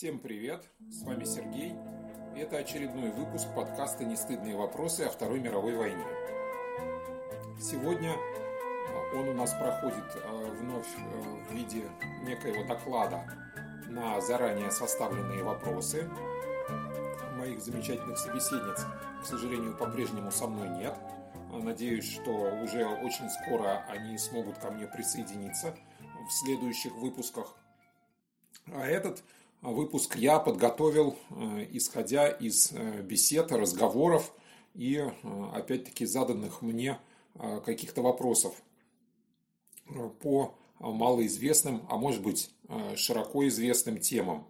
Всем привет, с вами Сергей. Это очередной выпуск подкаста «Нестыдные вопросы о Второй мировой войне». Сегодня э, он у нас проходит э, вновь э, в виде некоего доклада на заранее составленные вопросы. Моих замечательных собеседниц, к сожалению, по-прежнему со мной нет. Надеюсь, что уже очень скоро они смогут ко мне присоединиться в следующих выпусках. А этот выпуск я подготовил, э, исходя из э, бесед, разговоров и, э, опять-таки, заданных мне каких-то вопросов по малоизвестным, а может быть, широко известным темам.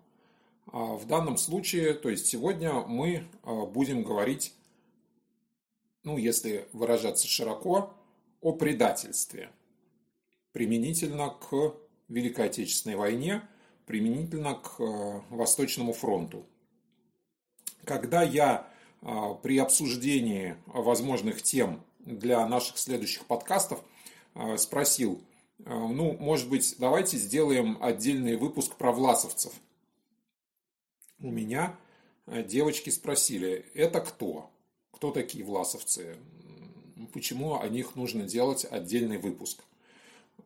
А в данном случае, то есть сегодня мы будем говорить, ну, если выражаться широко, о предательстве применительно к Великой Отечественной войне – применительно к э, Восточному фронту. Когда я э, при обсуждении возможных тем для наших следующих подкастов э, спросил, ну, может быть, давайте сделаем отдельный выпуск про власовцев. У меня девочки спросили, это кто? Кто такие власовцы? Почему о них нужно делать отдельный выпуск?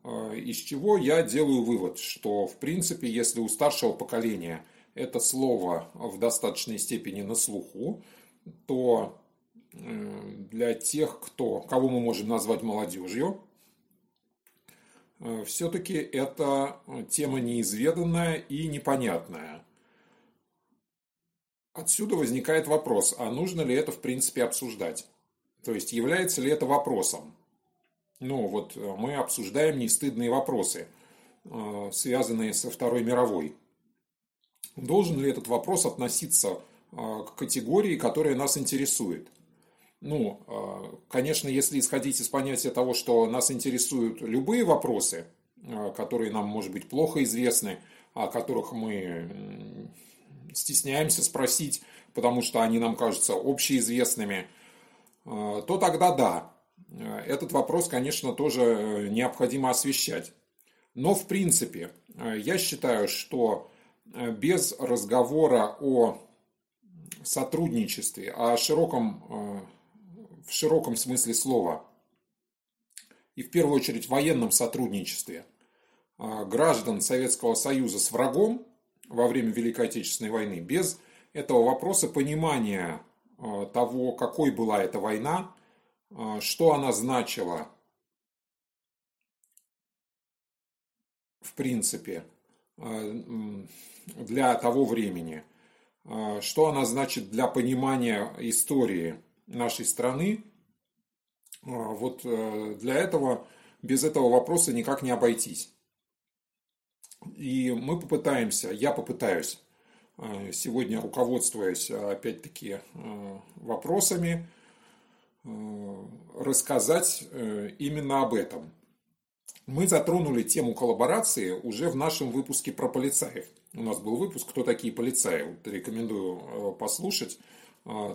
Э, из чего я делаю вывод, что в принципе, если у старшего поколения это слово в достаточной степени на слуху, то э, для тех, кто, кого мы можем назвать молодежью, э, все-таки это тема неизведанная и непонятная. Отсюда возникает вопрос, а нужно ли это в принципе обсуждать? То есть является ли это вопросом? Ну, вот э, мы обсуждаем нестыдные вопросы, э, связанные со Второй мировой. Должен ли этот вопрос относиться э, к категории, которая нас интересует? Ну, конечно, если исходить из понятия того, что нас интересуют любые вопросы, которые нам, может быть, плохо известны, о которых мы стесняемся спросить, потому что они нам кажутся общеизвестными, то тогда да, этот вопрос, конечно, тоже э, необходимо освещать. Но, в принципе, э, я считаю, что без разговора о сотрудничестве, о широком, в широком смысле слова, и в первую очередь военном сотрудничестве граждан Советского Союза с врагом во время Великой Отечественной войны, без этого вопроса понимания того, какой была эта война, а, что она значила? В принципе а, для того времени, а, что она значит для понимания истории нашей страны, вот э, для этого, без этого вопроса никак не обойтись. И мы попытаемся, я попытаюсь сегодня, руководствуясь опять-таки вопросами, Э, рассказать э, именно об этом. Мы затронули тему коллаборации уже в нашем выпуске про полицаев. У нас был выпуск «Кто такие полицаи?». Вот рекомендую э, послушать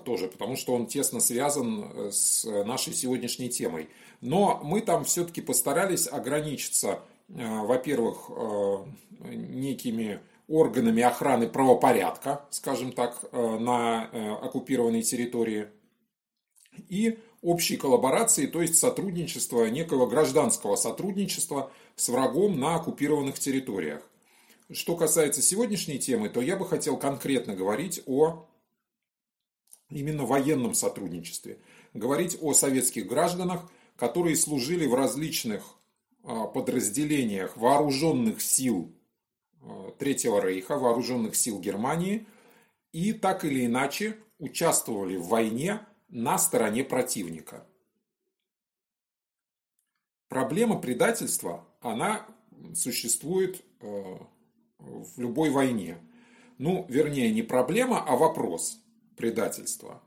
тоже, потому что он тесно связан с нашей сегодняшней темой. Но мы там все-таки постарались ограничиться, во-первых, некими органами охраны правопорядка, скажем так, на оккупированной территории – и общей коллаборации, то есть сотрудничества, некого гражданского сотрудничества с врагом на оккупированных территориях. Что касается сегодняшней темы, то я бы хотел конкретно говорить о именно военном сотрудничестве. Говорить о советских гражданах, которые служили в различных а, подразделениях вооруженных сил а, Третьего Рейха, вооруженных сил Германии, и так или иначе участвовали в войне на стороне противника. Проблема предательства, она существует э, в любой войне. Ну, вернее, не проблема, а вопрос предательства.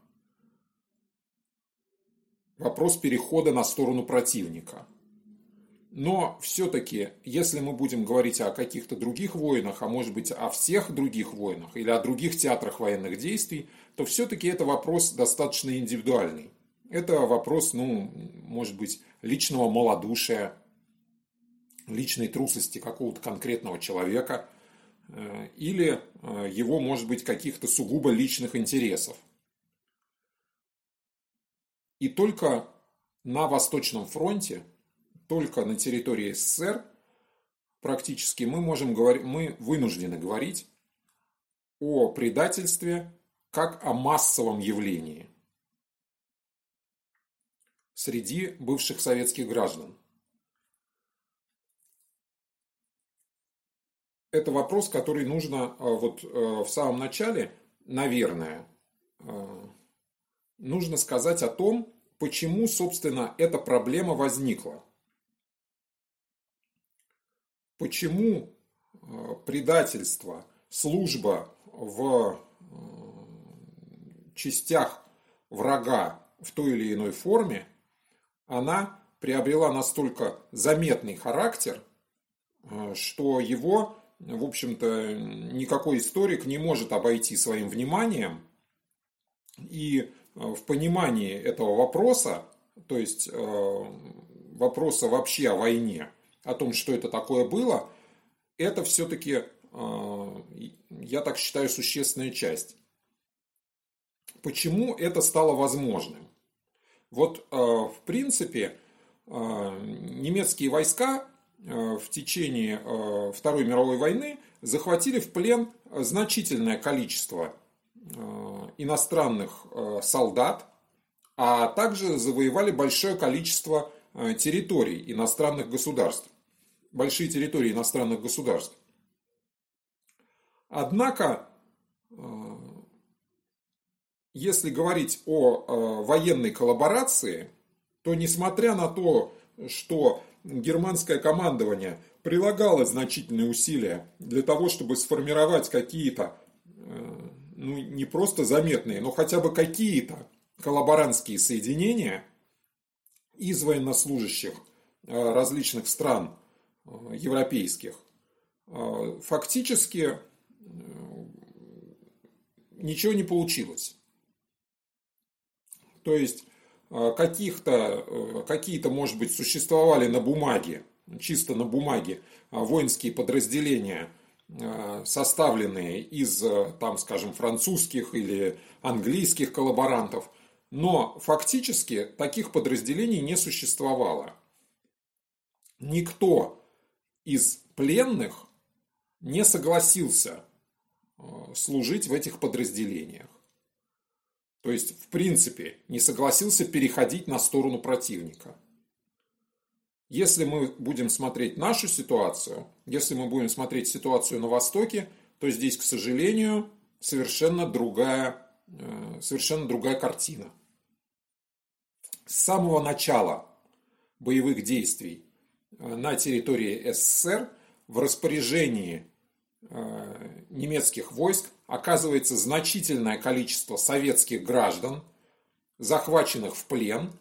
Вопрос перехода на сторону противника. Но все-таки, если мы будем говорить о каких-то других войнах, а может быть о всех других войнах или о других театрах военных действий, то все-таки это вопрос достаточно индивидуальный. Это вопрос, ну, может быть, личного малодушия, личной трусости какого-то конкретного человека, или его, может быть, каких-то сугубо личных интересов. И только на Восточном фронте, только на территории СССР практически мы можем говорить, мы вынуждены говорить о предательстве как о массовом явлении среди бывших советских граждан. Это вопрос, который нужно а, вот э, в самом начале, наверное, э, нужно сказать о том, почему, собственно, эта проблема возникла. Почему э, предательство, служба в частях врага в той или иной форме, она приобрела настолько заметный характер, что его, в общем-то, никакой историк не может обойти своим вниманием. И Э, в понимании этого вопроса, то есть э, вопроса вообще о войне, о том, что это такое было, это все-таки, э, я так считаю, существенная часть. Почему это стало возможным? Вот, в принципе, немецкие войска в течение Второй мировой войны захватили в плен значительное количество Э, иностранных э, солдат, а также завоевали большое количество э, территорий иностранных государств, большие территории иностранных государств. Однако, если говорить о военной коллаборации, то несмотря на то, что германское командование прилагало значительные усилия для того, чтобы сформировать какие-то ну, не просто заметные, но хотя бы какие-то коллаборантские соединения из военнослужащих э, различных стран э, европейских, э, фактически ничего не получилось. То есть каких-то, какие-то, может быть, существовали на бумаге, чисто на бумаге воинские подразделения – Э, составленные из, э, там, скажем, французских или английских коллаборантов, но фактически таких подразделений не существовало. Никто из пленных не согласился э, служить в этих подразделениях. То есть, в принципе, не согласился переходить на сторону противника. Если мы будем смотреть нашу ситуацию, если мы будем смотреть ситуацию на Востоке, то здесь, к сожалению, совершенно другая, э, совершенно другая картина. С самого начала боевых действий э, на территории СССР в распоряжении немецких войск оказывается значительное количество советских граждан, захваченных в плен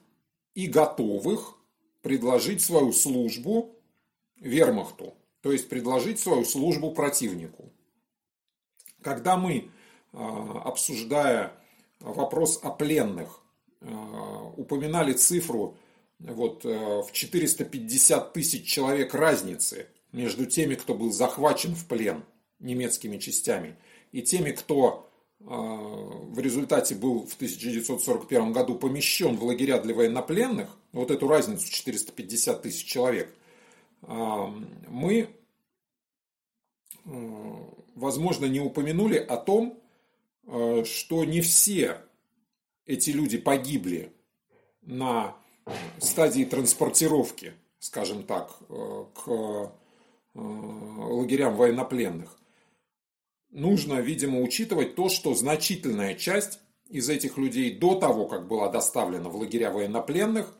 и готовых предложить свою службу вермахту, то есть предложить свою службу противнику. Когда мы, а, обсуждая вопрос о пленных, а, упоминали цифру вот, э, в 450 тысяч человек разницы между теми, кто был захвачен в плен немецкими частями, и теми, кто а, в результате был в 1941 году помещен в лагеря для военнопленных, вот эту разницу 450 тысяч человек, а, мы, а, возможно, не упомянули о том, что не все эти люди погибли на стадии транспортировки, скажем так, к лагерям военнопленных нужно, видимо, учитывать то, что значительная часть из этих людей до того, как была доставлена в лагеря военнопленных,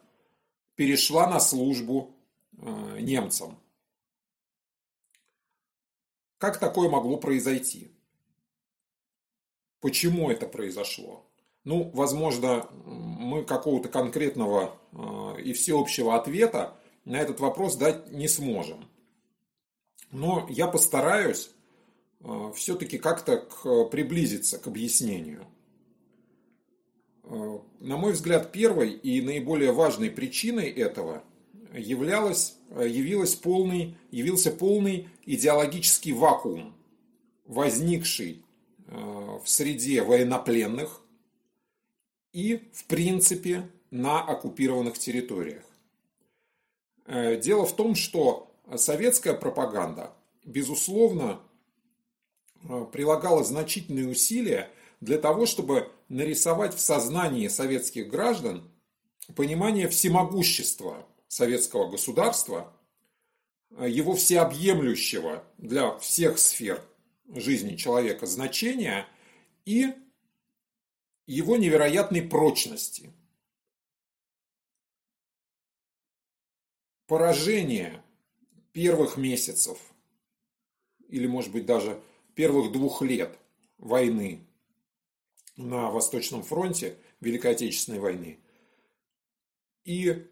перешла на службу э, немцам. Как такое могло произойти? Почему это произошло? Ну, возможно, мы какого-то конкретного э, и всеобщего ответа на этот вопрос дать не сможем. Но я постараюсь все-таки как-то к, приблизиться к объяснению. Э, на мой взгляд, первой и наиболее важной причиной этого являлось, э, явилось полный, явился полный идеологический вакуум возникший в среде военнопленных и, в принципе, на оккупированных территориях. Дело в том, что советская пропаганда, безусловно, прилагала значительные усилия для того, чтобы нарисовать в сознании советских граждан понимание всемогущества советского государства, его всеобъемлющего для всех сфер жизни человека значения и его невероятной прочности. Поражение первых месяцев или, может быть, даже первых двух лет войны на Восточном фронте Великой Отечественной войны и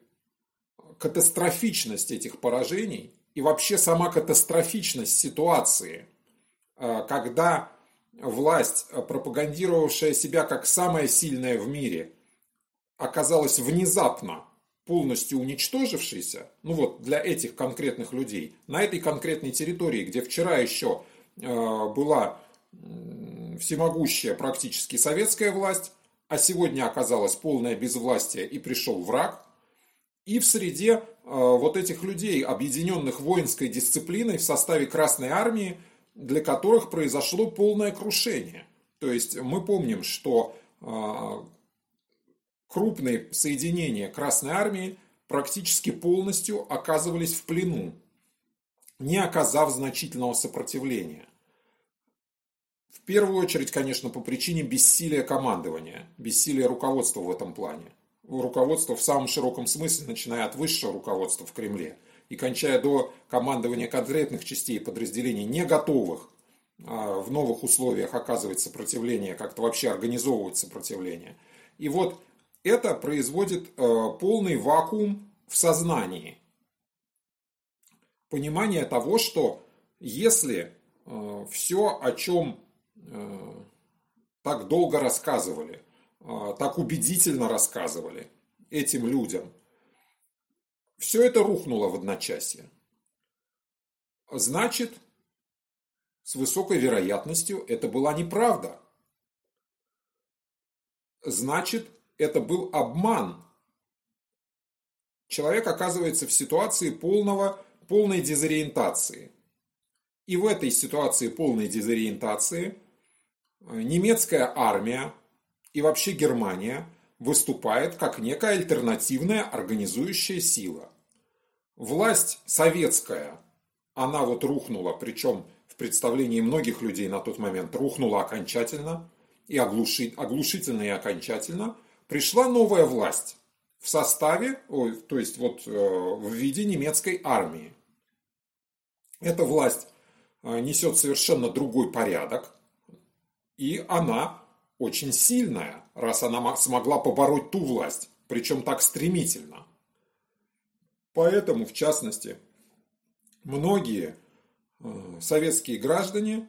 катастрофичность этих поражений и вообще сама катастрофичность ситуации, э, когда власть, пропагандировавшая себя как самая сильная в мире, оказалась внезапно полностью уничтожившейся, ну вот для этих конкретных людей, на этой конкретной территории, где вчера еще э, была всемогущая практически советская власть, а сегодня оказалось полное безвластие и пришел враг. И в среде э, вот этих людей, объединенных воинской дисциплиной в составе Красной Армии, для которых произошло полное крушение. То есть мы помним, что э, крупные соединения Красной Армии практически полностью оказывались в плену, не оказав значительного сопротивления. В первую очередь, конечно, по причине бессилия командования, бессилия руководства в этом плане. Руководство в самом широком смысле, начиная от высшего руководства в Кремле и кончая до командования конкретных частей подразделений, не готовых а, в новых условиях оказывать сопротивление, как-то вообще организовывать сопротивление. И вот это производит а, полный вакуум в сознании. Понимание того, что если а, все, о чем Э, так долго рассказывали, э, так убедительно рассказывали этим людям. Все это рухнуло в одночасье. Значит, с высокой вероятностью это была неправда. Значит, это был обман. Человек оказывается в ситуации полного, полной дезориентации. И в этой ситуации полной дезориентации – немецкая армия и вообще Германия выступает как некая альтернативная организующая сила. Власть советская, она вот рухнула, причем в представлении многих людей на тот момент рухнула окончательно и оглуши, оглушительно и окончательно. Пришла новая власть в составе, то есть вот э, в виде немецкой армии. Эта власть э, несет совершенно другой порядок, и она очень сильная, раз она смогла побороть ту власть, причем так стремительно. Поэтому, в частности, многие э, советские граждане,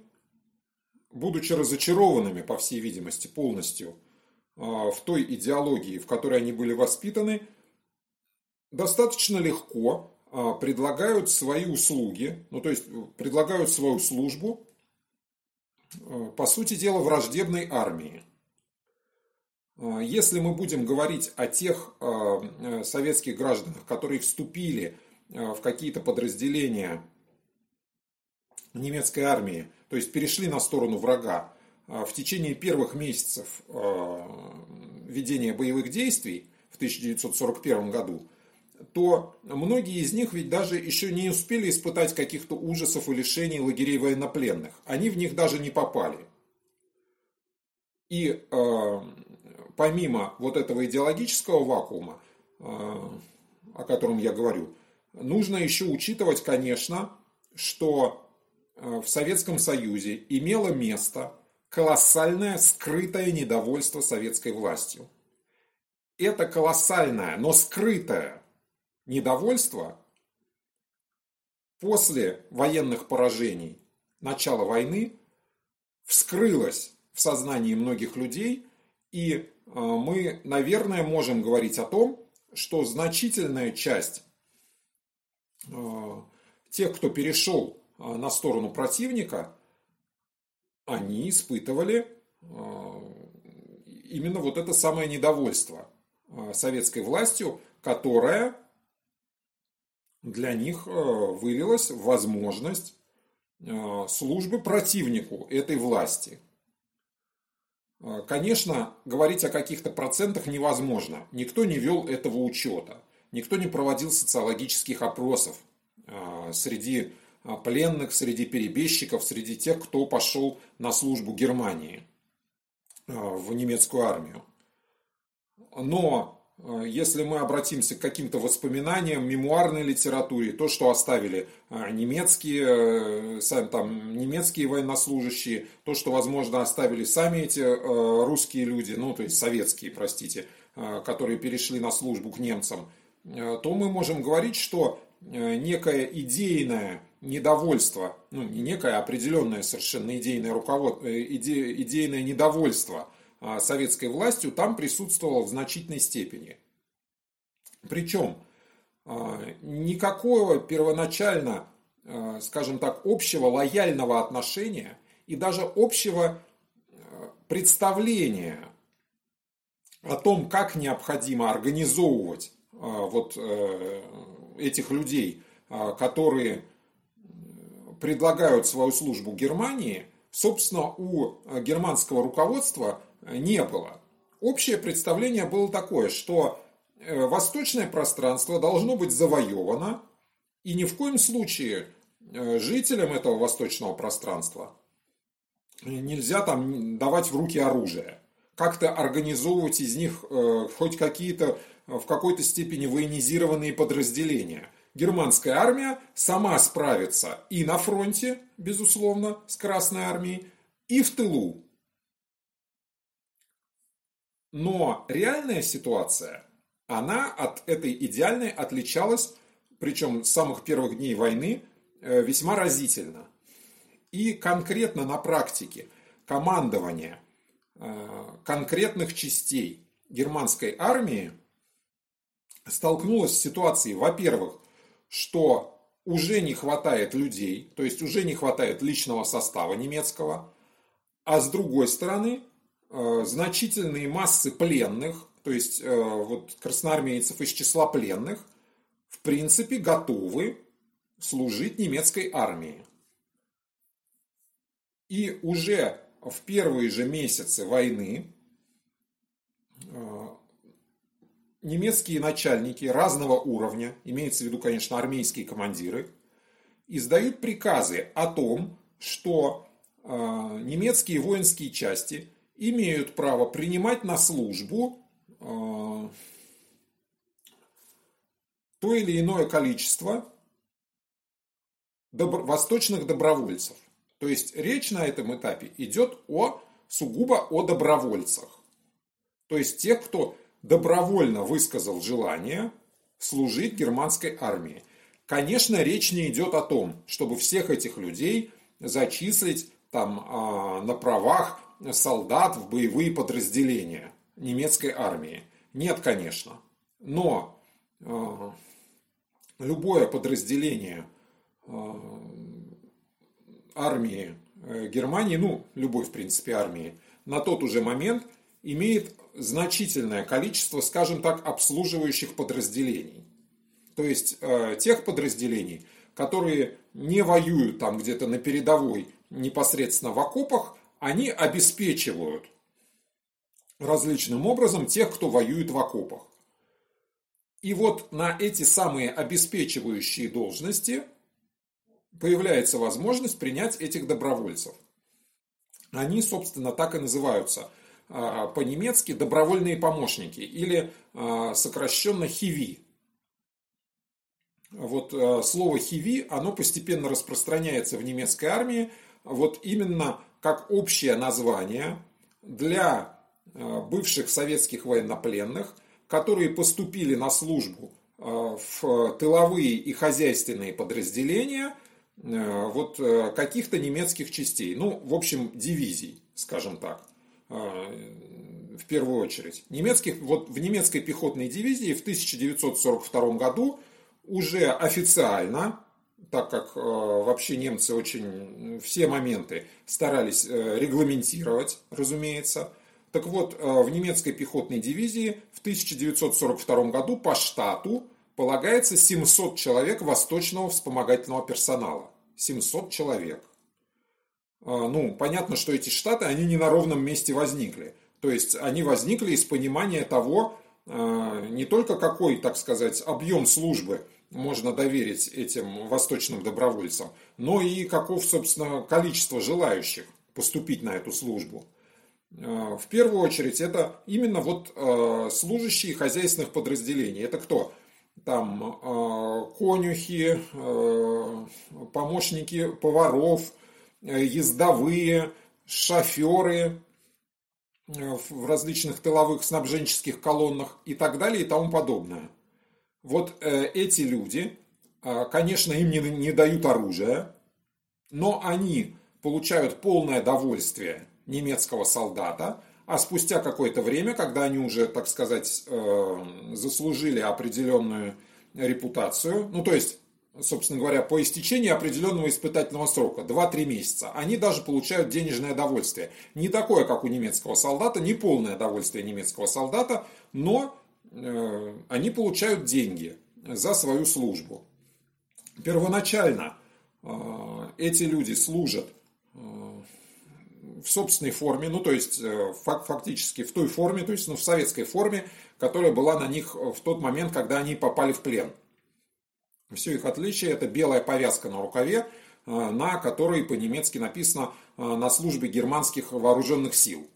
будучи разочарованными, по всей видимости, полностью э, в той идеологии, в которой они были воспитаны, достаточно легко э, предлагают свои услуги, ну то есть предлагают свою службу по сути дела, враждебной армии. Э, если мы будем говорить о тех э, советских гражданах, которые вступили в какие-то подразделения немецкой армии, то есть перешли на сторону врага в течение первых месяцев ведения боевых действий в 1941 году, то многие из них ведь даже еще не успели испытать каких-то ужасов и лишений лагерей военнопленных. Они в них даже не попали. И э, помимо вот этого идеологического вакуума, э, о котором я говорю, нужно еще учитывать, конечно, что э, в Советском Союзе имело место колоссальное скрытое недовольство советской властью. Это колоссальное, но скрытое недовольство после военных поражений начала войны вскрылось в сознании многих людей, и э, мы, наверное, можем говорить о том, что значительная часть э, тех, кто перешел э, на сторону противника, они испытывали именно вот это самое недовольство советской властью, которое для них вылилось в возможность службы противнику этой власти – Э, конечно, говорить о каких-то процентах невозможно. Никто не вел этого учета. Никто не проводил социологических опросов э, среди э, пленных, среди перебежчиков, среди тех, кто пошел на службу Германии в немецкую армию. Но Э, если мы обратимся к каким-то воспоминаниям, мемуарной литературе, то, что оставили э, немецкие, э, там, немецкие военнослужащие, то, что, возможно, оставили сами эти русские люди, ну, то есть советские, простите, которые перешли на службу к немцам, то мы можем говорить, что некое идейное недовольство, ну, не некое, а определенное совершенно идейное, руковод... иде... идейное недовольство – советской властью там присутствовала в значительной степени. Причем а, никакого первоначально, а, скажем так, общего лояльного отношения и даже общего представления о том, как необходимо организовывать вот э, этих людей, которые предлагают свою службу Германии, собственно, у германского руководства не было. Общее представление было такое, что э, восточное пространство должно быть завоевано, и ни в коем случае э, жителям этого восточного пространства нельзя там давать в руки оружие, как-то организовывать из них э, хоть какие-то в какой-то степени военизированные подразделения. Германская армия сама справится и на фронте, безусловно, с Красной армией, и в тылу. Но реальная ситуация, она от этой идеальной отличалась, причем с самых первых дней войны, э, весьма разительно. И конкретно на практике командование э, конкретных частей германской армии столкнулось с ситуацией, во-первых, что уже не хватает людей, то есть уже не хватает личного состава немецкого, а с другой стороны значительные массы пленных, то есть э, вот красноармейцев из числа пленных, в принципе готовы служить немецкой армии. И уже в первые же месяцы войны э, немецкие начальники разного уровня, имеется в виду, конечно, армейские командиры, издают приказы о том, что немецкие воинские части – имеют право принимать на службу э, то или иное количество добро, восточных добровольцев. То есть речь на этом этапе идет о сугубо о добровольцах. То есть тех, кто добровольно высказал желание служить германской армии. Конечно, речь не идет о том, чтобы всех этих людей зачислить там, а, на правах солдат в боевые подразделения немецкой армии. Нет, конечно. Но э, любое подразделение э, армии э, Германии, ну, любой, в принципе, армии, на тот уже момент имеет значительное количество, скажем так, обслуживающих подразделений. То есть э, тех подразделений, которые не воюют там где-то на передовой непосредственно в окопах, они обеспечивают различным образом тех, кто воюет в окопах. И вот на эти самые обеспечивающие должности появляется возможность принять этих добровольцев. Они, собственно, так и называются а, по-немецки добровольные помощники или а, сокращенно хиви. Вот а, слово хиви, оно постепенно распространяется в немецкой армии, вот именно как общее название для э, бывших советских военнопленных, которые поступили на службу э, в тыловые и хозяйственные подразделения э, вот каких-то немецких частей, ну, в общем, дивизий, скажем так, в первую очередь. Немецких, вот в немецкой пехотной дивизии в 1942 году уже официально так как вообще немцы очень все моменты старались регламентировать, разумеется. Так вот, в немецкой пехотной дивизии в 1942 году по штату полагается 700 человек восточного вспомогательного персонала. 700 человек. Ну, понятно, что эти штаты, они не на ровном месте возникли. То есть они возникли из понимания того, не только какой, так сказать, объем службы можно доверить этим восточным добровольцам, но и каков, собственно, количество желающих поступить на эту службу. А, в первую очередь это именно вот а, служащие хозяйственных подразделений. Это кто? Там конюхи, помощники поваров, ездовые, шоферы, Э, в различных тыловых снабженческих колоннах и так далее и тому подобное. Вот э, эти люди, э, конечно, им не, не дают оружие, но они получают полное довольствие немецкого солдата, а спустя какое-то время, когда они уже, так сказать, заслужили определенную репутацию, ну то есть собственно говоря, по истечении определенного испытательного срока, 2-3 месяца, они даже получают денежное довольствие. Не такое, как у немецкого солдата, не полное довольствие немецкого солдата, но э, они получают деньги за свою службу. Первоначально э, эти люди служат э, в собственной форме, ну то есть э, фактически в той форме, то есть ну, в советской форме, которая была на них в тот момент, когда они попали в плен. Все их отличие – это белая повязка на рукаве, э, на которой по-немецки написано э, «на службе германских вооруженных сил».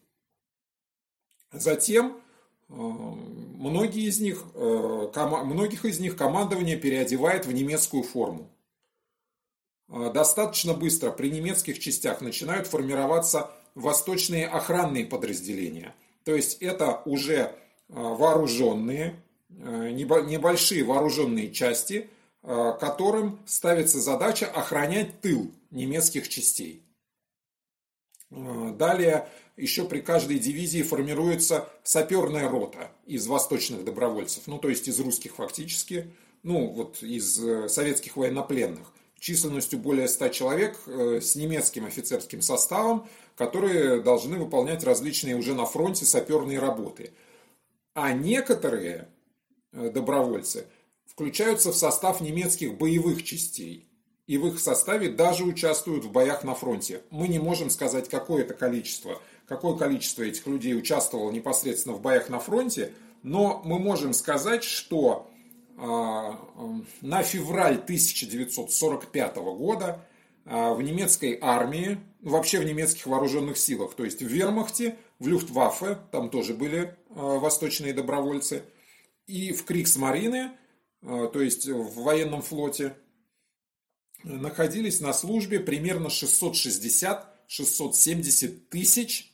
Затем э, многие из них, многих из них командование переодевает в немецкую форму. Достаточно быстро при немецких частях начинают формироваться восточные охранные подразделения. То есть это уже вооруженные, небольшие вооруженные части, Э, которым ставится задача охранять тыл немецких частей. Э, далее еще при каждой дивизии формируется саперная рота из восточных добровольцев, ну то есть из русских фактически, ну вот из э, советских военнопленных, численностью более 100 человек с немецким офицерским составом, которые должны выполнять различные уже на фронте саперные работы. А некоторые добровольцы включаются в состав немецких боевых частей. И в их составе даже участвуют в боях на фронте. Мы не можем сказать, какое это количество, какое количество этих людей участвовало непосредственно в боях на фронте, но мы можем сказать, что э, на февраль 1945 года э, в немецкой армии, вообще в немецких вооруженных силах, то есть в Вермахте, в Люфтваффе, там тоже были восточные добровольцы, и в Криксмарине – то есть в военном флоте, находились на службе примерно 660-670 тысяч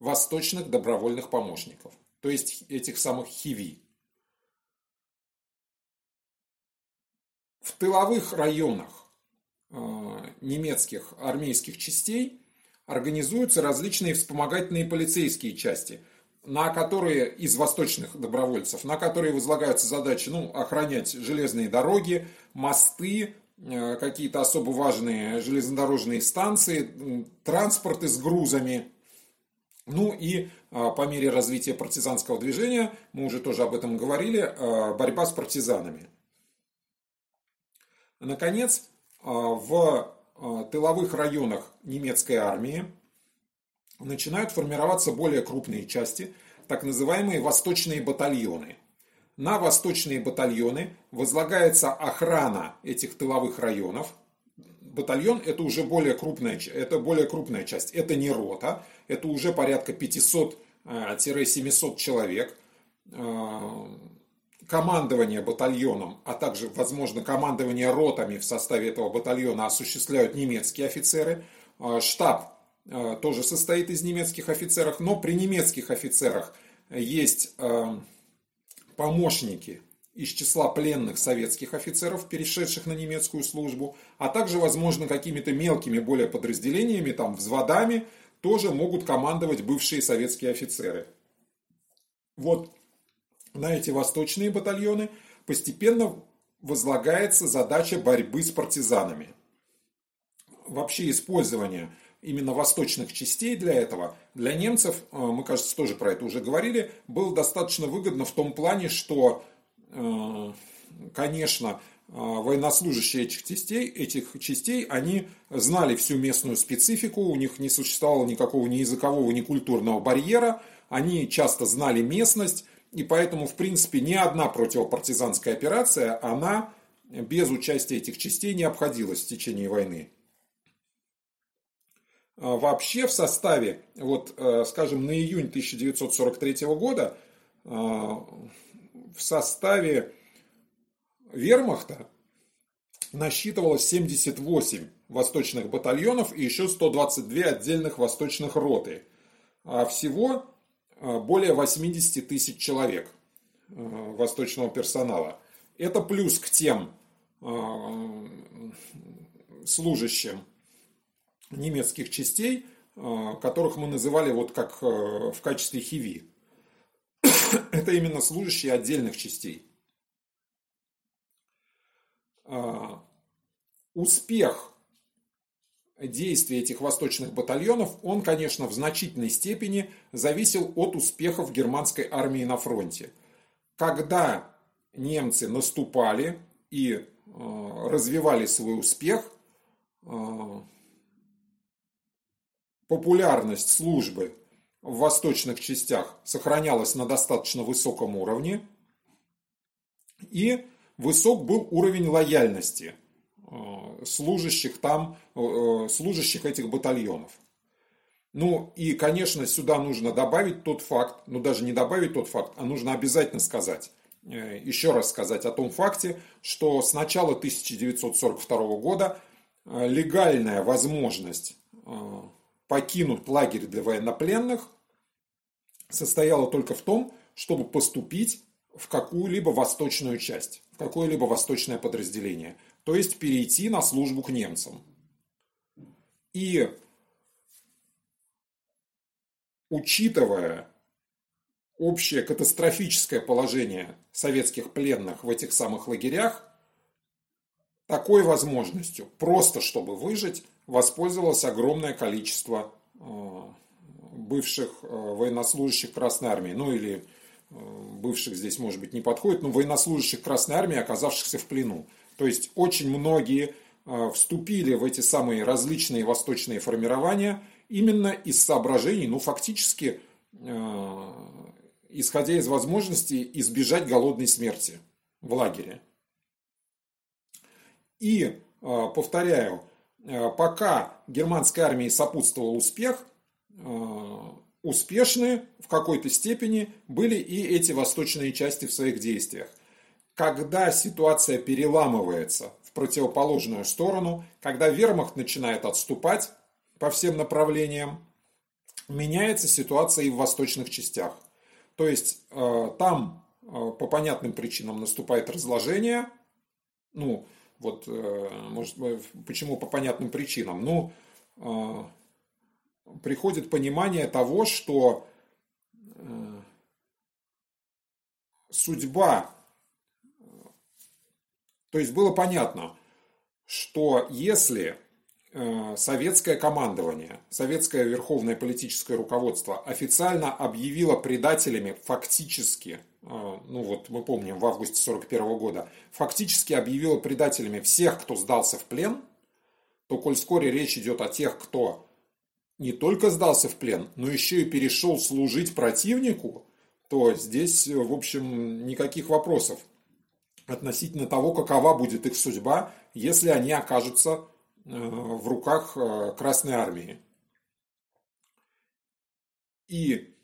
восточных добровольных помощников, то есть этих самых хиви. В тыловых районах э, немецких армейских частей организуются различные вспомогательные полицейские части – на которые из восточных добровольцев, на которые возлагаются задачи ну, охранять железные дороги, мосты, э, какие-то особо важные железнодорожные станции, транспорты с грузами. Ну и э, по мере развития партизанского движения, мы уже тоже об этом говорили, э, борьба с партизанами. Наконец, в тыловых районах немецкой армии начинают формироваться более крупные части, так называемые восточные батальоны. На восточные батальоны возлагается охрана этих тыловых районов. Батальон это уже более крупная, это более крупная часть. Это не рота, это уже порядка 500-700 э, человек. Э, командование батальоном, а также, возможно, командование ротами в составе этого батальона осуществляют немецкие офицеры. Э, штаб тоже состоит из немецких офицеров, но при немецких офицерах есть помощники из числа пленных советских офицеров, перешедших на немецкую службу, а также, возможно, какими-то мелкими более подразделениями, там, взводами, тоже могут командовать бывшие советские офицеры. Вот на эти восточные батальоны постепенно возлагается задача борьбы с партизанами. Вообще использование именно восточных частей для этого, для немцев, э, мы, кажется, тоже про это уже говорили, было достаточно выгодно в том плане, что, э, конечно, военнослужащие этих частей, этих частей, они знали всю местную специфику, у них не существовало никакого ни языкового, ни культурного барьера, они часто знали местность, и поэтому, в принципе, ни одна противопартизанская операция, она без участия этих частей не обходилась в течение войны. А, вообще в составе, вот, э, скажем, на июнь 1943 года а, в составе вермахта насчитывалось 78 восточных батальонов и еще 122 отдельных восточных роты. А всего а, более 80 тысяч человек восточного персонала. Это плюс к тем служащим немецких частей, э, которых мы называли вот как э, в качестве хиви. Это именно служащие отдельных частей. Э, успех действий этих восточных батальонов, он, конечно, в значительной степени зависел от успехов германской армии на фронте. Когда немцы наступали и развивали свой успех, популярность службы в восточных частях сохранялась на достаточно высоком уровне, и высок был уровень лояльности э, служащих там, э, служащих этих батальонов. Ну и, конечно, сюда нужно добавить тот факт, ну даже не добавить тот факт, а нужно обязательно сказать, э, еще раз сказать о том факте, что с начала 1942 года легальная возможность покинуть лагерь для военнопленных состояла только в том, чтобы поступить в какую-либо восточную часть, в какое-либо восточное подразделение, то есть перейти на службу к немцам. И учитывая общее катастрофическое положение советских пленных в этих самых лагерях, такой возможностью, просто чтобы выжить, воспользовалось огромное количество э, бывших э, военнослужащих Красной Армии, ну или бывших здесь, может быть, не подходит, но военнослужащих Красной Армии, оказавшихся в плену. То есть очень многие вступили в эти самые различные восточные формирования именно из соображений, ну фактически, исходя из возможности избежать голодной смерти в лагере. И, повторяю, Э, пока германской армии сопутствовал успех, э, успешны в какой-то степени были и эти восточные части в своих действиях. Когда ситуация переламывается в противоположную сторону, когда вермахт начинает отступать по всем направлениям, меняется ситуация и в восточных частях. То есть э, там по понятным причинам наступает разложение, ну, вот, э, может, почему по понятным причинам. Ну, э, приходит понимание того, что э, судьба, то есть было понятно, что если советское командование, советское верховное политическое руководство официально объявило предателями фактически ну вот мы помним, в августе 1941 года, фактически объявила предателями всех, кто сдался в плен, то коль вскоре речь идет о тех, кто не только сдался в плен, но еще и перешел служить противнику, то здесь, в общем, никаких вопросов относительно того, какова будет их судьба, если они окажутся э, в руках э, Красной Армии. И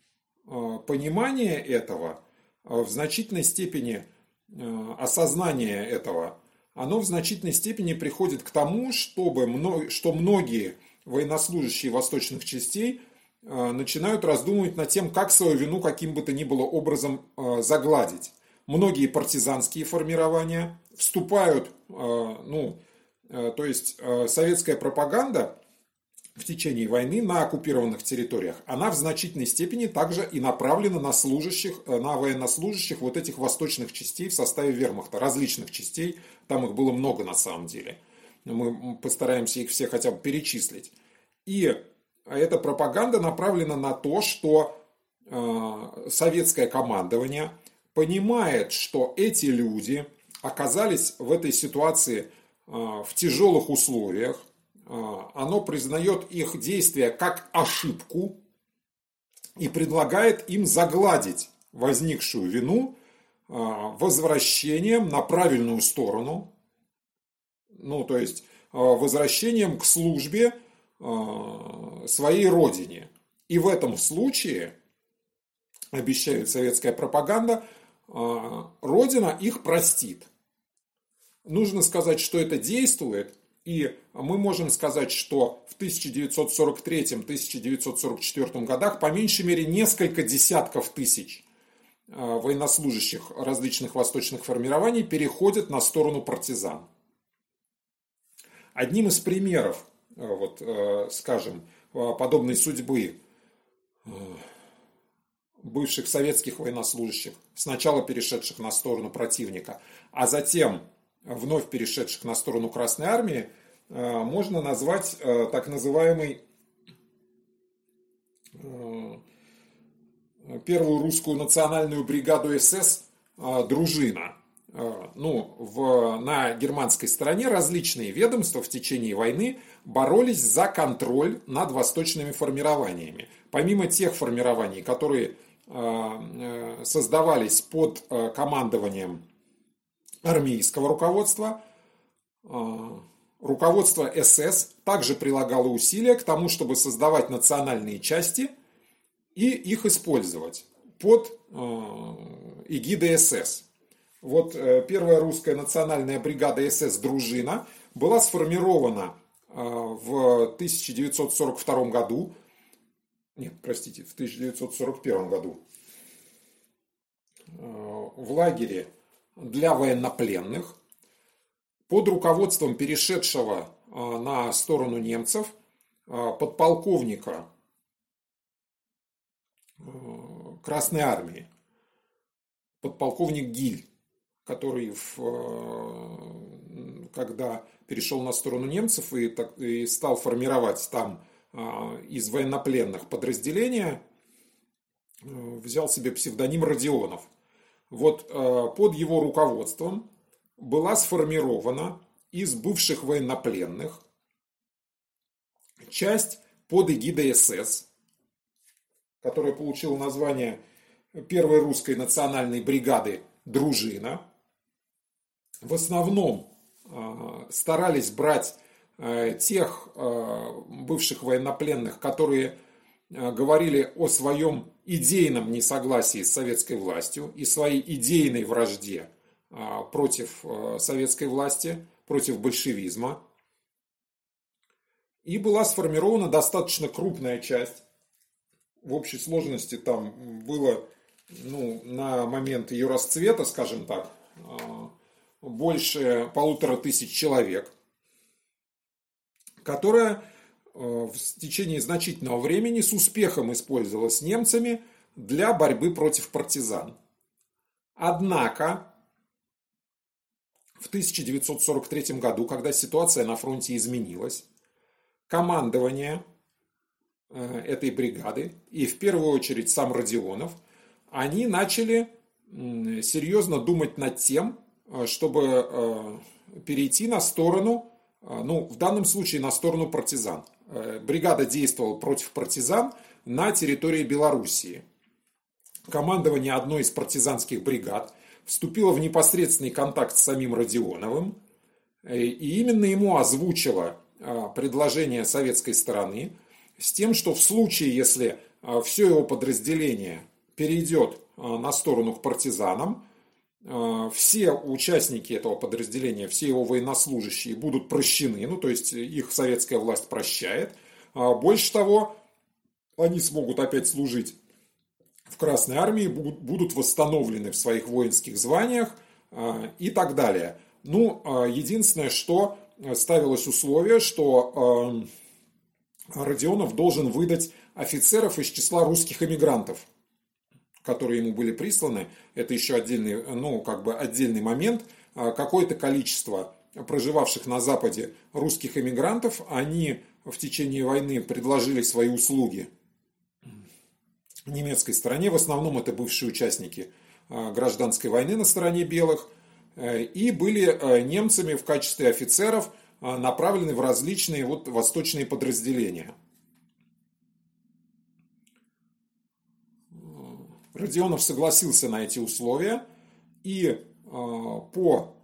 э, понимание этого – в значительной степени э, осознание этого, оно в значительной степени приходит к тому, чтобы, что многие военнослужащие восточных частей э, начинают раздумывать над тем, как свою вину каким бы то ни было образом э, загладить. Многие партизанские формирования вступают, ну, то есть советская пропаганда в течение войны на оккупированных территориях, она в значительной степени также и направлена на служащих, э, на военнослужащих вот этих восточных частей в составе вермахта, различных частей, там их было много на самом деле. Мы постараемся их все хотя бы перечислить. И эта пропаганда направлена на то, что э, советское командование понимает, что эти люди оказались в этой ситуации э, в тяжелых условиях, а, оно признает их действия как ошибку и предлагает им загладить возникшую вину а, возвращением на правильную сторону, ну, то есть а, возвращением к службе своей родине. И в этом случае, обещает советская пропаганда, родина их простит. Нужно сказать, что это действует и мы можем сказать, что в 1943-1944 годах по меньшей мере несколько десятков тысяч э, военнослужащих различных восточных формирований переходят на сторону партизан. Одним из примеров, э, вот, э, скажем, подобной судьбы бывших советских военнослужащих, сначала перешедших на сторону противника, а затем вновь перешедших на сторону Красной Армии, э, можно назвать э, так называемый э, первую русскую национальную бригаду СС «Дружина». Ну, в, на германской стороне различные ведомства в течение войны боролись за контроль над восточными формированиями. Помимо тех формирований, которые создавались под командованием армейского руководства, руководство СС также прилагало усилия к тому, чтобы создавать национальные части и их использовать под эгидой СС. Вот э, первая русская национальная бригада СС «Дружина» была сформирована а, в 1942 году, нет, простите, в 1941 году. В лагере для военнопленных под руководством перешедшего на сторону немцев подполковника Красной Армии, подполковник Гиль, который, в, когда перешел на сторону немцев и, так, и стал формировать там из военнопленных подразделения, взял себе псевдоним Родионов – вот э, под его руководством была сформирована из бывших военнопленных часть под эгидой СС, которая получила название первой русской национальной бригады «Дружина». В основном э, старались брать э, тех бывших военнопленных, которые говорили о своем идейном несогласии с советской властью и своей идейной вражде а, против а, советской власти, против большевизма. И была сформирована достаточно крупная часть. В общей сложности там было ну, на момент ее расцвета, скажем так, а, больше полутора тысяч человек, которая Э, в течение значительного времени с успехом использовалась немцами для борьбы против партизан. Однако в 1943 году, когда ситуация на фронте изменилась, командование э, этой бригады и в первую очередь сам Родионов, они начали серьезно думать над тем, чтобы перейти на сторону, ну, в данном случае на сторону партизан. Э, бригада действовала против партизан на территории Белоруссии. Командование одной из партизанских бригад вступило в непосредственный контакт с самим Родионовым, э, и именно ему озвучило э, предложение советской стороны с тем, что в случае, если все его подразделение перейдет на сторону к партизанам, Э, все участники этого подразделения, все его военнослужащие будут прощены, ну то есть их советская власть прощает. А больше того, они смогут опять служить в Красной Армии, будут восстановлены в своих воинских званиях э, и так далее. Ну, э, единственное, что ставилось условие, что Родионов должен выдать офицеров из числа русских эмигрантов, которые ему были присланы. Это еще отдельный, ну, как бы отдельный момент. Какое-то количество проживавших на Западе русских эмигрантов, они в течение войны предложили свои услуги немецкой стороне. В основном это бывшие участники гражданской войны на стороне белых. Э, и были э, немцами в качестве офицеров э, направлены в различные вот восточные подразделения. Родионов согласился на эти условия и по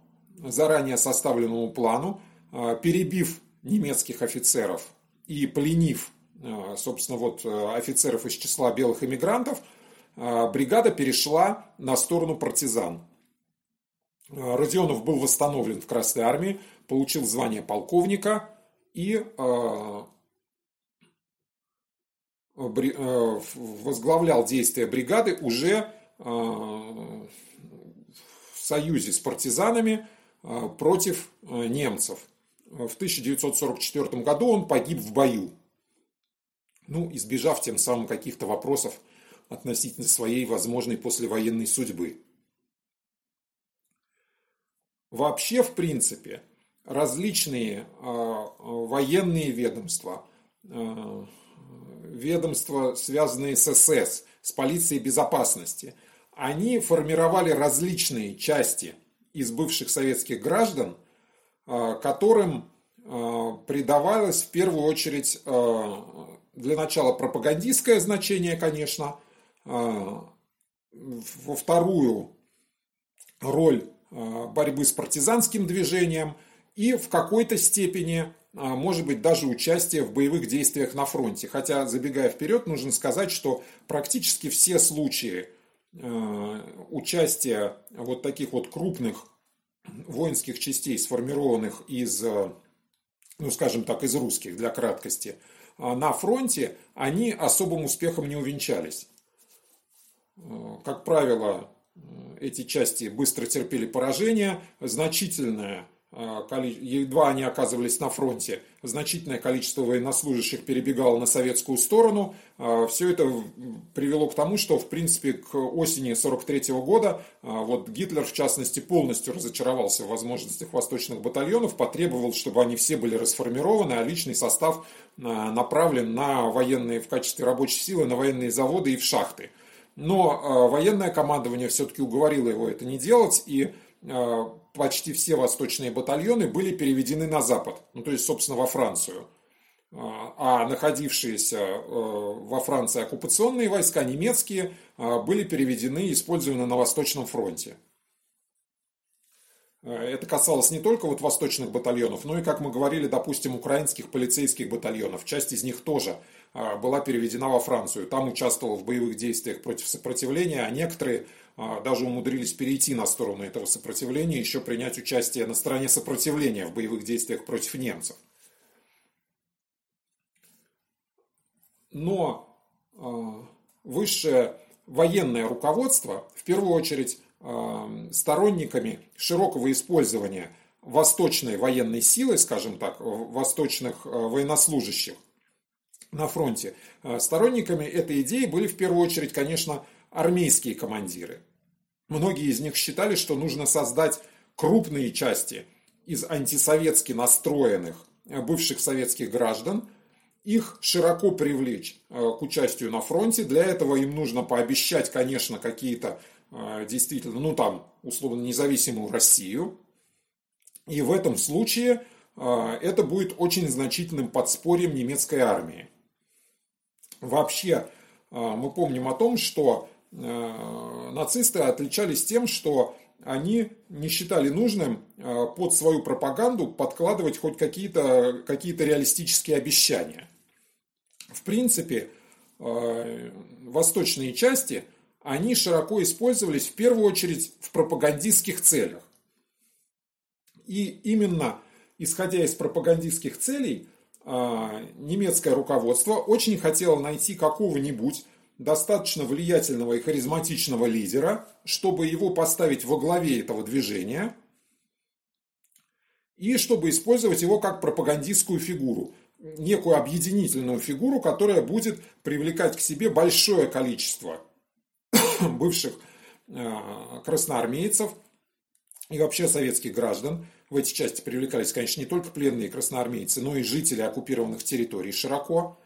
заранее составленному плану, перебив немецких офицеров и пленив, собственно, вот офицеров из числа белых эмигрантов, бригада перешла на сторону партизан. Родионов был восстановлен в Красной Армии, получил звание полковника и возглавлял действия бригады уже в союзе с партизанами против немцев. В 1944 году он погиб в бою, ну, избежав тем самым каких-то вопросов относительно своей возможной послевоенной судьбы. Вообще, в принципе, различные военные ведомства, ведомства, связанные с СС, с полицией безопасности, они формировали различные части из бывших советских граждан, которым придавалось в первую очередь для начала пропагандистское значение, конечно, во вторую роль борьбы с партизанским движением и в какой-то степени а, может быть, даже участие в боевых действиях на фронте. Хотя, забегая вперед, нужно сказать, что практически все случаи а, участия вот таких вот крупных воинских частей, сформированных из, а, ну, скажем так, из русских, для краткости, на фронте, они особым успехом не увенчались. Как правило, эти части быстро терпели поражение, значительное а, едва они оказывались на фронте, значительное количество военнослужащих перебегало на советскую сторону. А, Все это привело к тому, что, в принципе, к осени 1943 года а, вот Гитлер, в частности, полностью разочаровался в возможностях восточных батальонов, потребовал, чтобы они все были расформированы, а личный состав направлен на военные, в качестве рабочей силы, на военные заводы и в шахты. Но военное командование все-таки уговорило его это не делать, и почти все восточные батальоны были переведены на запад, ну то есть, собственно, во Францию. А, а находившиеся э, во Франции оккупационные войска, немецкие, э, были переведены и использованы на Восточном фронте. Э, это касалось не только вот восточных батальонов, но и, как мы говорили, допустим, украинских полицейских батальонов. Часть из них тоже была переведена во Францию. Там участвовала в боевых действиях против сопротивления, а некоторые а, даже умудрились перейти на сторону этого сопротивления, еще принять участие на стороне сопротивления в боевых действиях против немцев. Но а, высшее военное руководство, в первую очередь а, сторонниками широкого использования восточной военной силы, скажем так, восточных военнослужащих на фронте, сторонниками этой идеи были в первую очередь, конечно, армейские командиры. Многие из них считали, что нужно создать крупные части из антисоветски настроенных э, бывших советских граждан, их широко привлечь э, к участию на фронте. Для этого им нужно пообещать, конечно, какие-то э, действительно, ну там, условно, независимую Россию. И в этом случае это будет очень значительным подспорьем немецкой армии. Вообще, мы помним о том, что Э, нацисты отличались тем, что они не считали нужным э, под свою пропаганду подкладывать хоть какие-то какие реалистические обещания. В принципе, э, восточные части, они широко использовались в первую очередь в пропагандистских целях. И именно исходя из пропагандистских целей, немецкое руководство очень хотело найти какого-нибудь достаточно влиятельного и харизматичного лидера, чтобы его поставить во главе этого движения и чтобы использовать его как пропагандистскую фигуру. некую объединительную фигуру, которая будет привлекать к себе большое количество бывших красноармейцев и вообще советских граждан. В эти части привлекались, конечно, не только пленные красноармейцы, но и жители оккупированных территорий широко.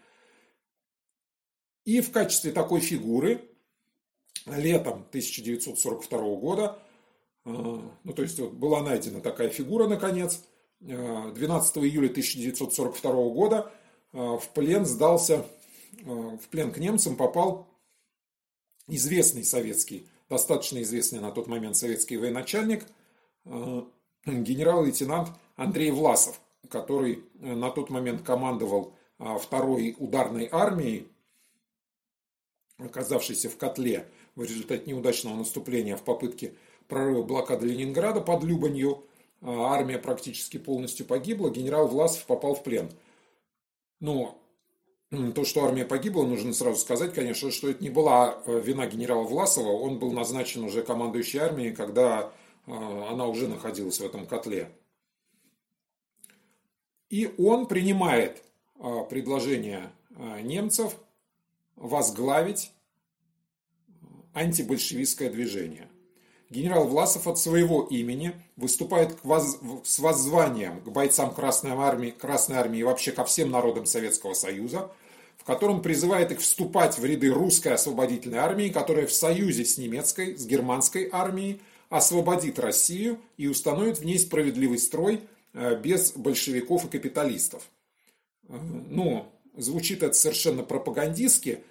И в качестве такой фигуры летом 1942 года, э, ну то есть вот была найдена такая фигура наконец, 12 э, июля 1942 года э, в плен сдался, в плен к немцам попал известный советский, достаточно известный на тот момент советский военачальник, генерал-лейтенант Андрей Власов, который на тот момент командовал второй ударной армией оказавшийся в котле в результате неудачного наступления в попытке прорыва блокады Ленинграда под Любанью, а, армия практически полностью погибла, генерал Власов попал в плен. Но то, что армия погибла, нужно сразу сказать, конечно, что это не была э, вина генерала Власова, он был назначен уже командующей армией, когда а, она уже находилась в этом котле. И он принимает а, предложение немцев возглавить антибольшевистское движение. Генерал Власов от своего имени выступает воз... с воззванием к бойцам Красной Армии, Красной Армии и вообще ко всем народам Советского Союза, в котором призывает их вступать в ряды русской освободительной армии, которая в союзе с немецкой, с германской армией освободит Россию и установит в ней справедливый строй э, без большевиков и капиталистов. Э, ну, звучит это совершенно пропагандистски,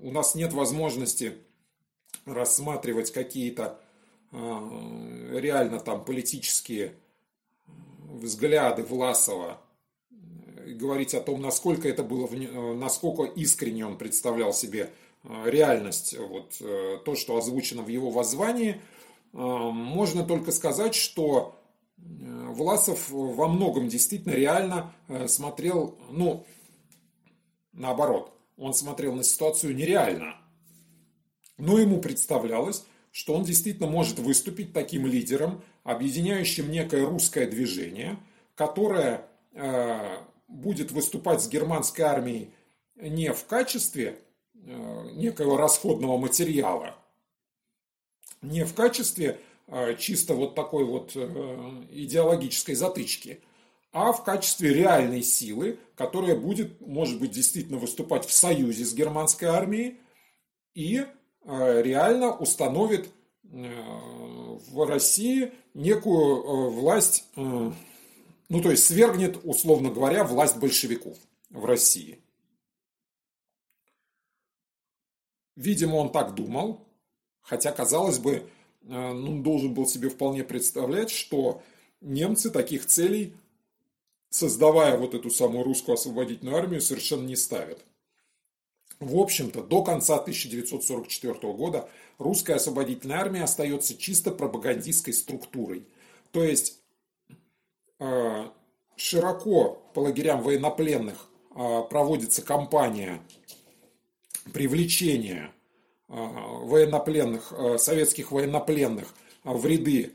у нас нет возможности рассматривать какие-то реально там политические взгляды Власова, говорить о том, насколько это было, насколько искренне он представлял себе реальность, вот э, то, что озвучено в его воззвании, можно только сказать, что э, Власов во многом действительно реально э, смотрел, ну, наоборот, он смотрел на ситуацию нереально. Но ему представлялось, что он действительно может выступить таким лидером, объединяющим некое русское движение, которое э, будет выступать с германской армией не в качестве э, некого расходного материала, не в качестве э, чисто вот такой вот э, идеологической затычки, а в качестве реальной силы, которая будет, может быть, действительно выступать в союзе с германской армией и э, реально установит э, в России некую э, власть, ну то есть свергнет, условно говоря, власть большевиков в России. Видимо, он так думал, хотя, казалось бы, ну, должен был себе вполне представлять, что немцы таких целей создавая вот эту самую русскую освободительную армию, совершенно не ставят. В общем-то, до конца 1944 года русская освободительная армия остается чисто пропагандистской структурой. То есть э, широко по лагерям военнопленных э, проводится кампания привлечения э, военнопленных, советских военнопленных в ряды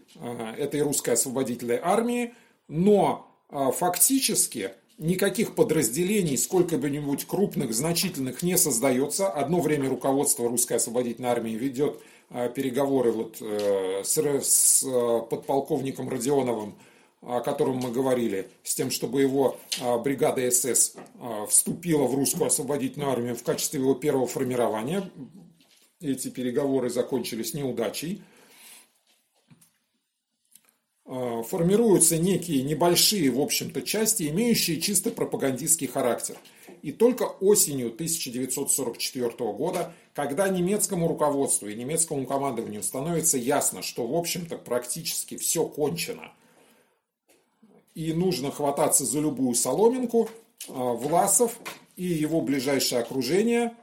этой русской освободительной армии, но а, фактически никаких подразделений, сколько-нибудь крупных, значительных не создается. Одно время руководство русской освободительной армии ведет а, переговоры вот э, с, подполковником Родионовым, о котором мы говорили, с тем, чтобы его а, бригада СС вступила в русскую освободительную армию в качестве его первого формирования. Эти переговоры закончились неудачей. Э, формируются некие небольшие, в общем-то, части, имеющие чисто пропагандистский характер. И только осенью 1944 года, когда немецкому руководству и немецкому командованию становится ясно, что, в общем-то, практически все кончено, и нужно хвататься за любую соломинку, э, Власов и его ближайшее окружение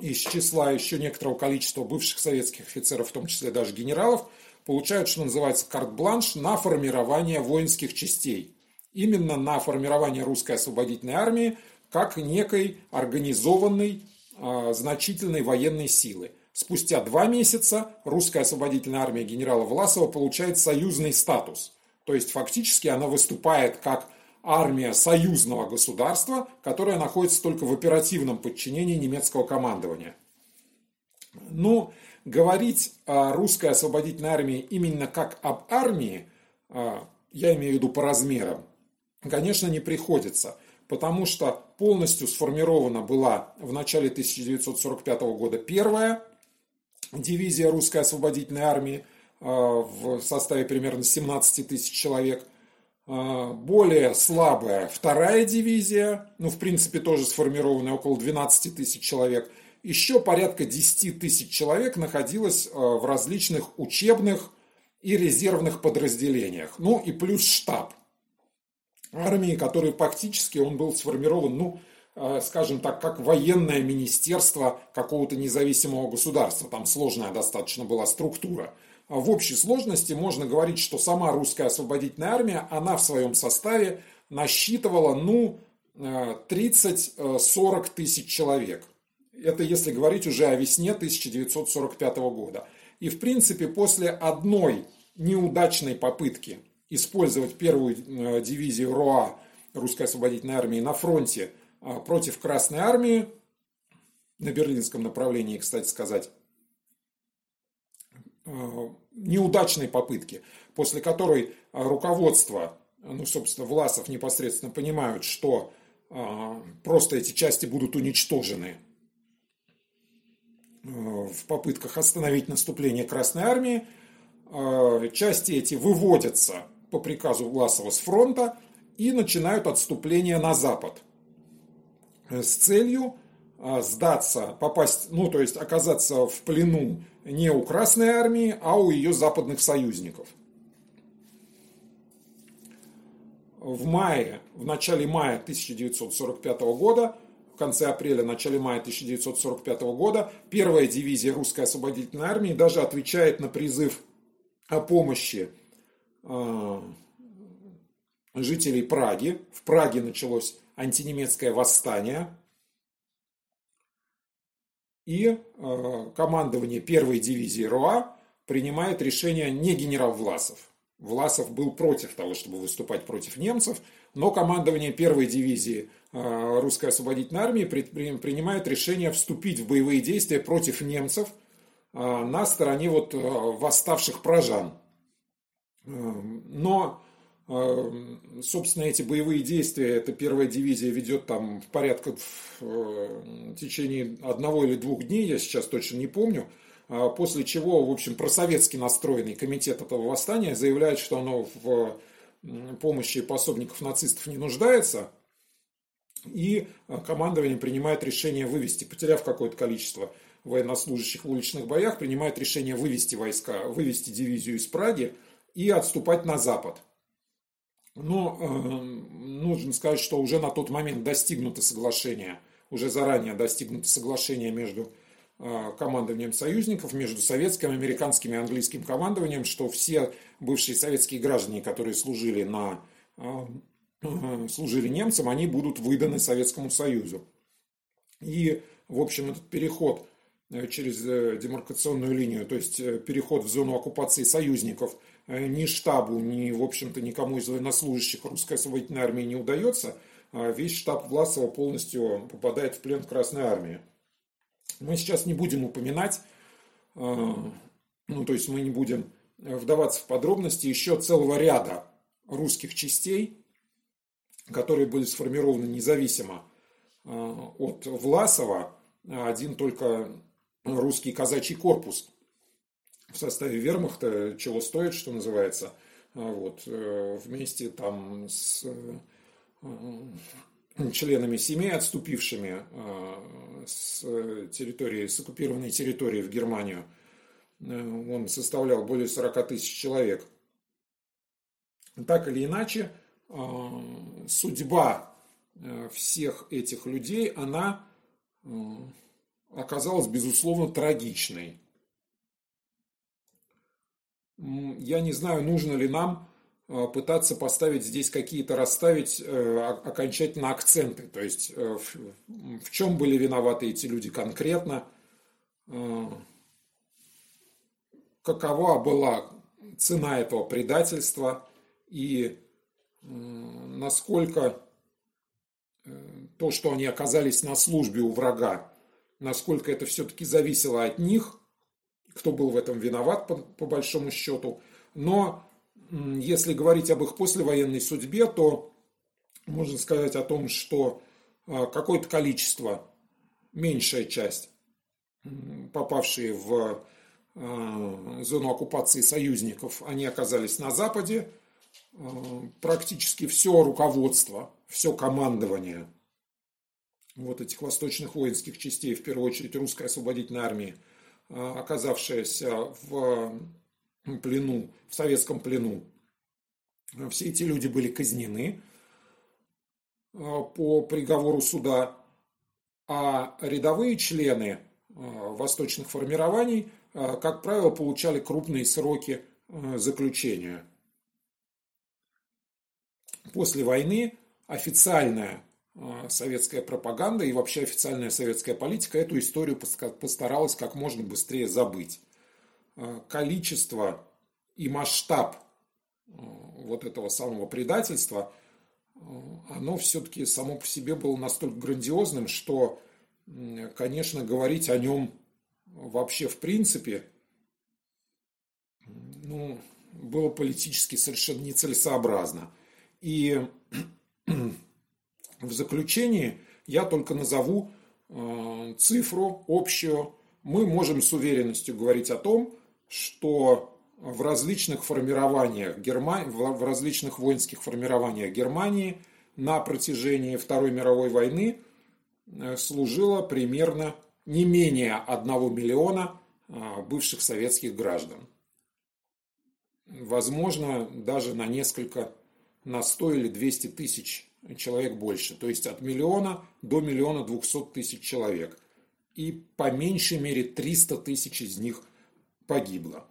из числа еще некоторого количества бывших советских офицеров, в том числе даже генералов, получают, что называется, карт-бланш на формирование воинских частей. Именно на формирование русской освободительной армии как некой организованной э, значительной военной силы. Спустя два месяца русская освободительная армия генерала Власова получает союзный статус. То есть фактически она выступает как армия союзного государства, которая находится только в оперативном подчинении немецкого командования. Ну, говорить о русской освободительной армии именно как об армии, а, я имею в виду по размерам, конечно, не приходится, потому что полностью сформирована была в начале 1945 года первая дивизия русской освободительной армии в составе примерно 17 тысяч человек. А, более слабая вторая дивизия, ну, в принципе, тоже сформированная около 12 тысяч человек. Еще порядка 10 тысяч человек находилось а, в различных учебных и резервных подразделениях. Ну, и плюс штаб армии, который фактически он был сформирован, ну, Э, скажем так, как военное министерство какого-то независимого государства. Там сложная достаточно была структура. А в общей сложности можно говорить, что сама русская освободительная армия, она в своем составе насчитывала, ну, 30-40 э, тысяч человек. Это если говорить уже о весне 1945 года. И, в принципе, после одной неудачной попытки использовать первую э, дивизию РОА русской освободительной армии на фронте – против Красной Армии, на берлинском направлении, кстати сказать, неудачной попытки, после которой руководство, ну, собственно, Власов непосредственно понимают, что а, просто эти части будут уничтожены в попытках остановить наступление Красной Армии. Части эти выводятся по приказу Власова с фронта и начинают отступление на запад. Э, с целью сдаться, попасть, ну то есть оказаться в плену не у Красной Армии, а у ее западных союзников. В мае, в начале мая 1945 года, в конце апреля, начале мая 1945 года, первая дивизия русской освободительной армии даже отвечает на призыв о помощи э, жителей Праги. В Праге началось антинемецкое восстание. И э, командование первой дивизии РОА принимает решение не генерал Власов. Власов был против того, чтобы выступать против немцев, но командование первой дивизии э, русской освободительной армии принимает решение вступить в боевые действия против немцев э, на стороне вот восставших прожан. Но собственно, эти боевые действия, эта первая дивизия ведет там в порядка в э, течение одного или двух дней, я сейчас точно не помню, а после чего, в общем, просоветский настроенный комитет этого восстания заявляет, что оно в помощи пособников нацистов не нуждается, и э, командование принимает решение вывести, потеряв какое-то количество военнослужащих в уличных боях, принимает решение вывести войска, вывести дивизию из Праги и отступать на запад. Но э, нужно сказать, что уже на тот момент достигнуто соглашение, уже заранее достигнуто соглашение между э, командованием союзников, между советским, американским и английским командованием, что все бывшие советские граждане, которые служили, на, э, э, служили немцам, они будут выданы Советскому Союзу. И, в общем, этот переход э, через э, демаркационную линию, то есть э, переход в зону оккупации союзников – ни штабу, ни, в общем-то, никому из военнослужащих русской освободительной армии не удается, а весь штаб Власова полностью попадает в плен Красной армии. Мы сейчас не будем упоминать, э, ну, то есть мы не будем вдаваться в подробности еще целого ряда русских частей, которые были сформированы независимо э, от Власова, один только русский казачий корпус в составе вермахта, чего стоит, что называется, а вот, э, вместе там с э, членами семей, отступившими э, с территории, с оккупированной территории в Германию. Он составлял более 40 тысяч человек. Так или иначе, судьба всех этих людей, она оказалась, безусловно, трагичной я не знаю, нужно ли нам э, пытаться поставить здесь какие-то, расставить э, окончательно акценты. То есть, э, в чем были виноваты эти люди конкретно, какова была цена этого предательства? И насколько то, что они оказались на службе у врага, насколько это все-таки зависело от них, кто был в этом виноват по, по большому счету. Но если говорить об их послевоенной судьбе, то можно сказать о том, что а, какое-то количество, меньшая часть, попавшие в а, зону оккупации союзников, они оказались на Западе. А, практически все руководство, все командование вот этих восточных воинских частей, в первую очередь русской освободительной армии, оказавшаяся в плену, в советском плену, все эти люди были казнены по приговору суда, а рядовые члены восточных формирований, как правило, получали крупные сроки заключения. После войны официальная советская пропаганда и вообще официальная советская политика эту историю постаралась как можно быстрее забыть. Количество и масштаб вот этого самого предательства, оно все-таки само по себе было настолько грандиозным, что, конечно, говорить о нем вообще в принципе ну, было политически совершенно нецелесообразно. И в заключении я только назову э, цифру общую. Мы можем с уверенностью говорить о том, что в различных формированиях Германии, в различных воинских формированиях Германии на протяжении Второй мировой войны э, служило примерно не менее 1 миллиона э, бывших советских граждан. Возможно, даже на несколько, на 100 или 200 тысяч человек больше. То есть от миллиона до миллиона двухсот тысяч человек. И по меньшей мере 300 тысяч из них погибло.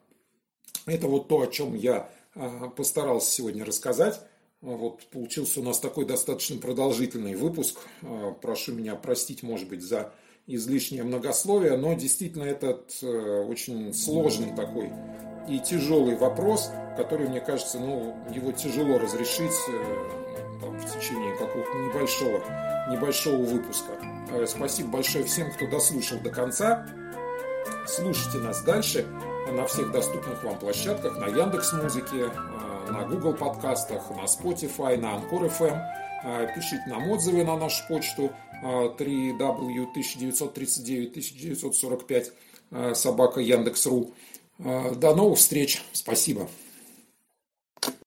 Это вот то, о чем я а, постарался сегодня рассказать. Вот получился у нас такой достаточно продолжительный выпуск. А, прошу меня простить, может быть, за излишнее многословие, но действительно этот э, очень сложный такой и тяжелый вопрос, который, мне кажется, ну, его тяжело разрешить э, там, в течение какого-то небольшого, небольшого выпуска. Э, спасибо большое всем, кто дослушал до конца. Слушайте нас дальше на всех доступных вам площадках, на Яндекс Музыке, э, на Google подкастах, на Spotify, на Anchor FM. Пишите нам отзывы на нашу почту www.1939-1945 собака Яндекс.ру. До новых встреч. Спасибо.